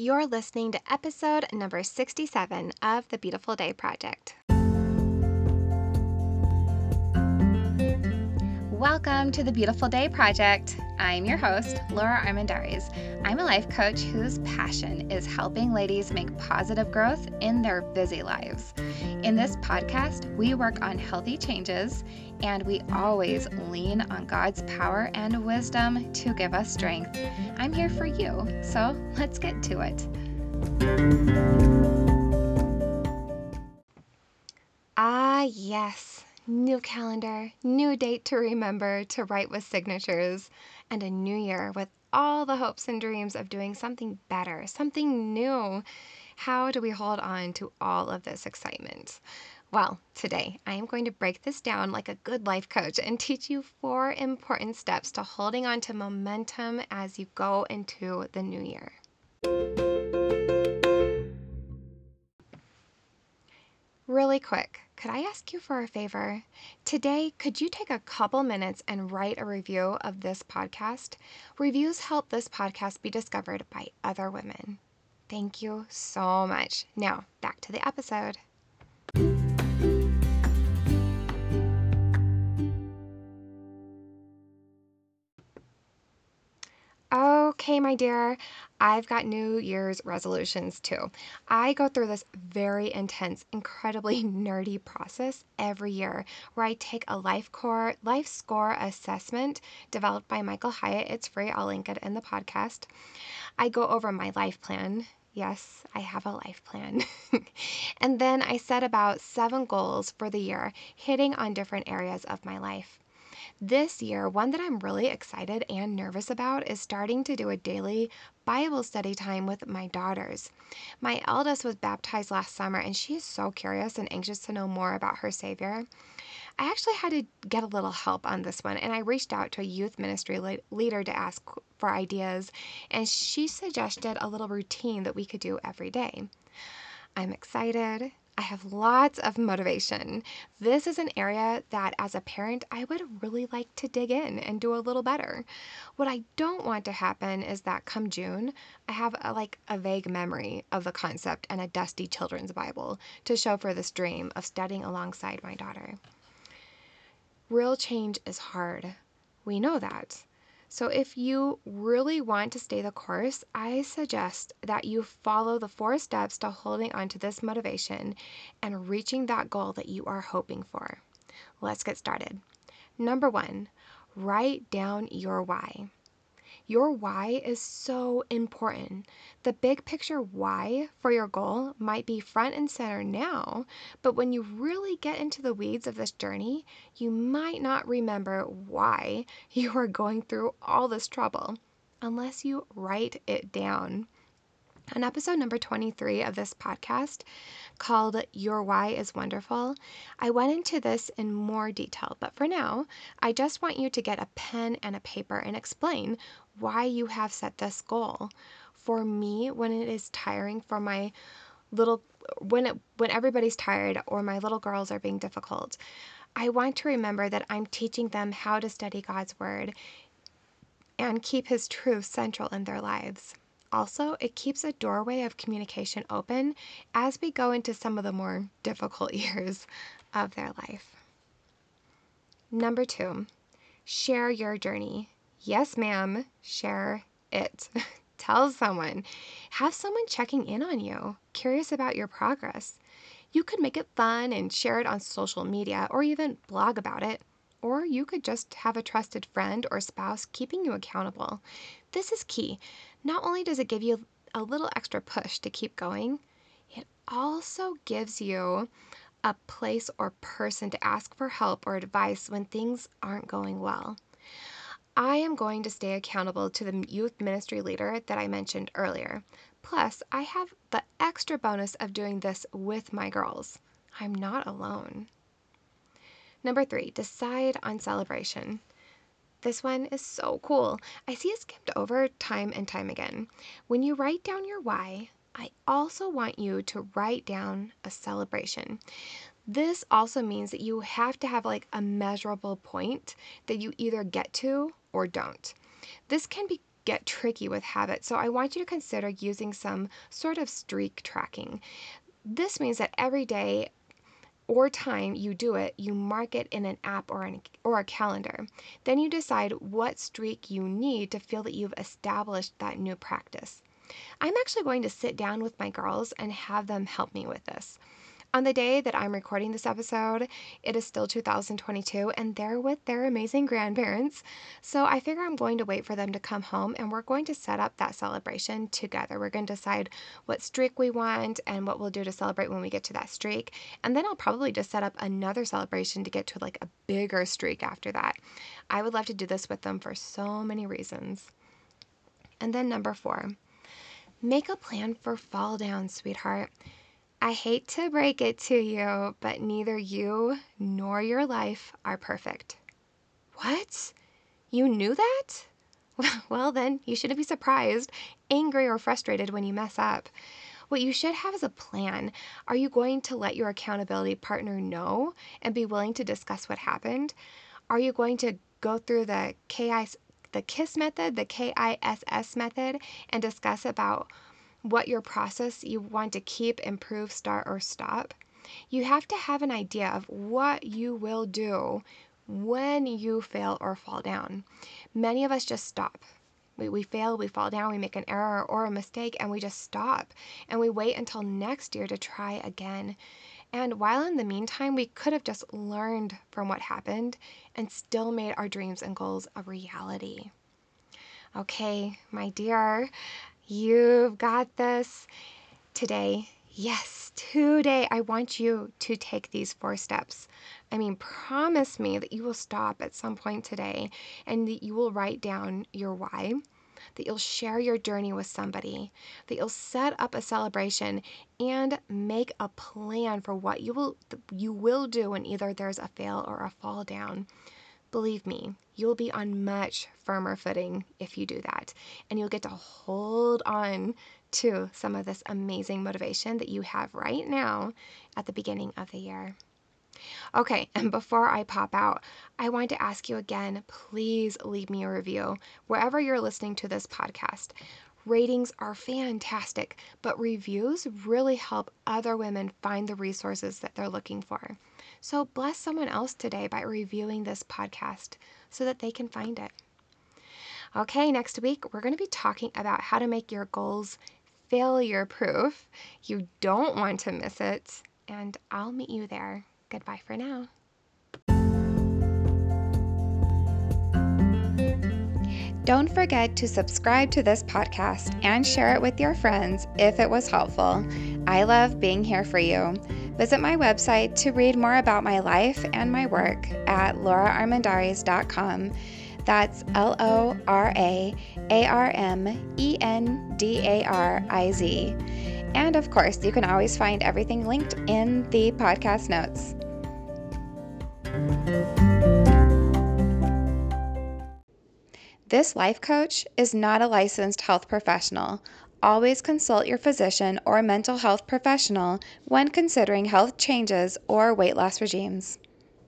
You're listening to episode number 67 of the Beautiful Day Project. Welcome to the Beautiful Day Project. I'm your host, Lora Armendariz. I'm a life coach whose passion is helping ladies make positive growth in their busy lives. In this podcast, we work on healthy changes and we always lean on God's power and wisdom to give us strength. I'm here for you, so let's get to it. New calendar, new date to remember, to write with signatures, and a new year with all the hopes and dreams of doing something better, something new. How do we hold on to all of this excitement? Well, today I am going to break this down like a good life coach and teach you four important steps to holding on to momentum as you go into the new year. Really quick, could I ask you for a favor? Today, could you take a couple minutes and write a review of this podcast? Reviews help this podcast be discovered by other women. Thank you so much. Now, back to the episode. Okay, my dear, I've got New Year's resolutions too. I go through this very intense, incredibly nerdy process every year where I take a life core life score assessment developed by Michael Hyatt. It's free. I'll link it in the podcast. I go over my life plan. Yes, I have a life plan. and then I set about seven goals for the year, hitting on different areas of my life. This year, one that I'm really excited and nervous about is starting to do a daily Bible study time with my daughters. My eldest was baptized last summer and she is so curious and anxious to know more about her Savior. I actually had to get a little help on this one, and I reached out to a youth ministry leader to ask for ideas, and she suggested a little routine that we could do every day. I'm excited. I have lots of motivation. This is an area that, as a parent, I would really like to dig in and do a little better. What I don't want to happen is that come June, I have a, like a vague memory of the concept and a dusty children's Bible to show for this dream of studying alongside my daughter. Real change is hard. We know that. So, if you really want to stay the course, I suggest that you follow the four steps to holding on to this motivation and reaching that goal that you are hoping for. Let's get started. Number one, write down your why. Your why is so important. The big picture why for your goal might be front and center now, but when you really get into the weeds of this journey, you might not remember why you are going through all this trouble unless you write it down. On episode number 23 of this podcast, called Your Why is Wonderful, I went into this in more detail, but for now, I just want you to get a pen and a paper and explain why you have set this goal. For me, when it is tiring for my little when it when everybody's tired or my little girls are being difficult, I want to remember that I'm teaching them how to study God's word and keep his truth central in their lives. Also, it keeps a doorway of communication open as we go into some of the more difficult years of their life. Number two, share your journey. Yes, ma'am, share it. Tell someone. Have someone checking in on you, curious about your progress. You could make it fun and share it on social media or even blog about it. Or you could just have a trusted friend or spouse keeping you accountable. This is key. Not only does it give you a little extra push to keep going, it also gives you a place or person to ask for help or advice when things aren't going well. I am going to stay accountable to the youth ministry leader that I mentioned earlier. Plus, I have the extra bonus of doing this with my girls. I'm not alone. Number three, decide on celebration. This one is so cool. I see it skimmed over time and time again. When you write down your why, I also want you to write down a celebration. This also means that you have to have like a measurable point that you either get to or don't. This can be get tricky with habits. So I want you to consider using some sort of streak tracking. This means that every day or time you do it, you mark it in an app or, an, or a calendar. Then you decide what streak you need to feel that you've established that new practice. I'm actually going to sit down with my girls and have them help me with this. On the day that I'm recording this episode, it is still 2022 and they're with their amazing grandparents. So I figure I'm going to wait for them to come home and we're going to set up that celebration together. We're going to decide what streak we want and what we'll do to celebrate when we get to that streak. And then I'll probably just set up another celebration to get to like a bigger streak after that. I would love to do this with them for so many reasons. And then number four, make a plan for fall down, sweetheart. I hate to break it to you, but neither you nor your life are perfect. What? You knew that? Well, then, you shouldn't be surprised, angry, or frustrated when you mess up. What you should have is a plan. Are you going to let your accountability partner know and be willing to discuss what happened? Are you going to go through the KIS, the KISS method, the KISS method, and discuss about what your process you want to keep, improve, start, or stop. You have to have an idea of what you will do when you fail or fall down. Many of us just stop. We, we fail, we fall down, we make an error or a mistake, and we just stop. And we wait until next year to try again. And while in the meantime, we could have just learned from what happened and still made our dreams and goals a reality. Okay, my dear, You've got this. Today, yes, today, I want you to take these four steps. I mean, promise me that you will stop at some point today and that you will write down your why, that you'll share your journey with somebody, that you'll set up a celebration and make a plan for what you will you will do when either there's a fail or a fall down. Believe me, you'll be on much firmer footing if you do that. And you'll get to hold on to some of this amazing motivation that you have right now at the beginning of the year. Okay, and before I pop out, I want to ask you again please leave me a review wherever you're listening to this podcast. Ratings are fantastic, but reviews really help other women find the resources that they're looking for. So bless someone else today by reviewing this podcast so that they can find it. Okay, next week we're going to be talking about how to make your goals failure proof. You don't want to miss it, and I'll meet you there. Goodbye for now. Don't forget to subscribe to this podcast and share it with your friends if it was helpful. I love being here for you. Visit my website to read more about my life and my work at loraarmendariz.com. That's L O R A A R M E N D A R I Z. And of course, you can always find everything linked in the podcast notes. This life coach is not a licensed health professional. Always consult your physician or mental health professional when considering health changes or weight loss regimes.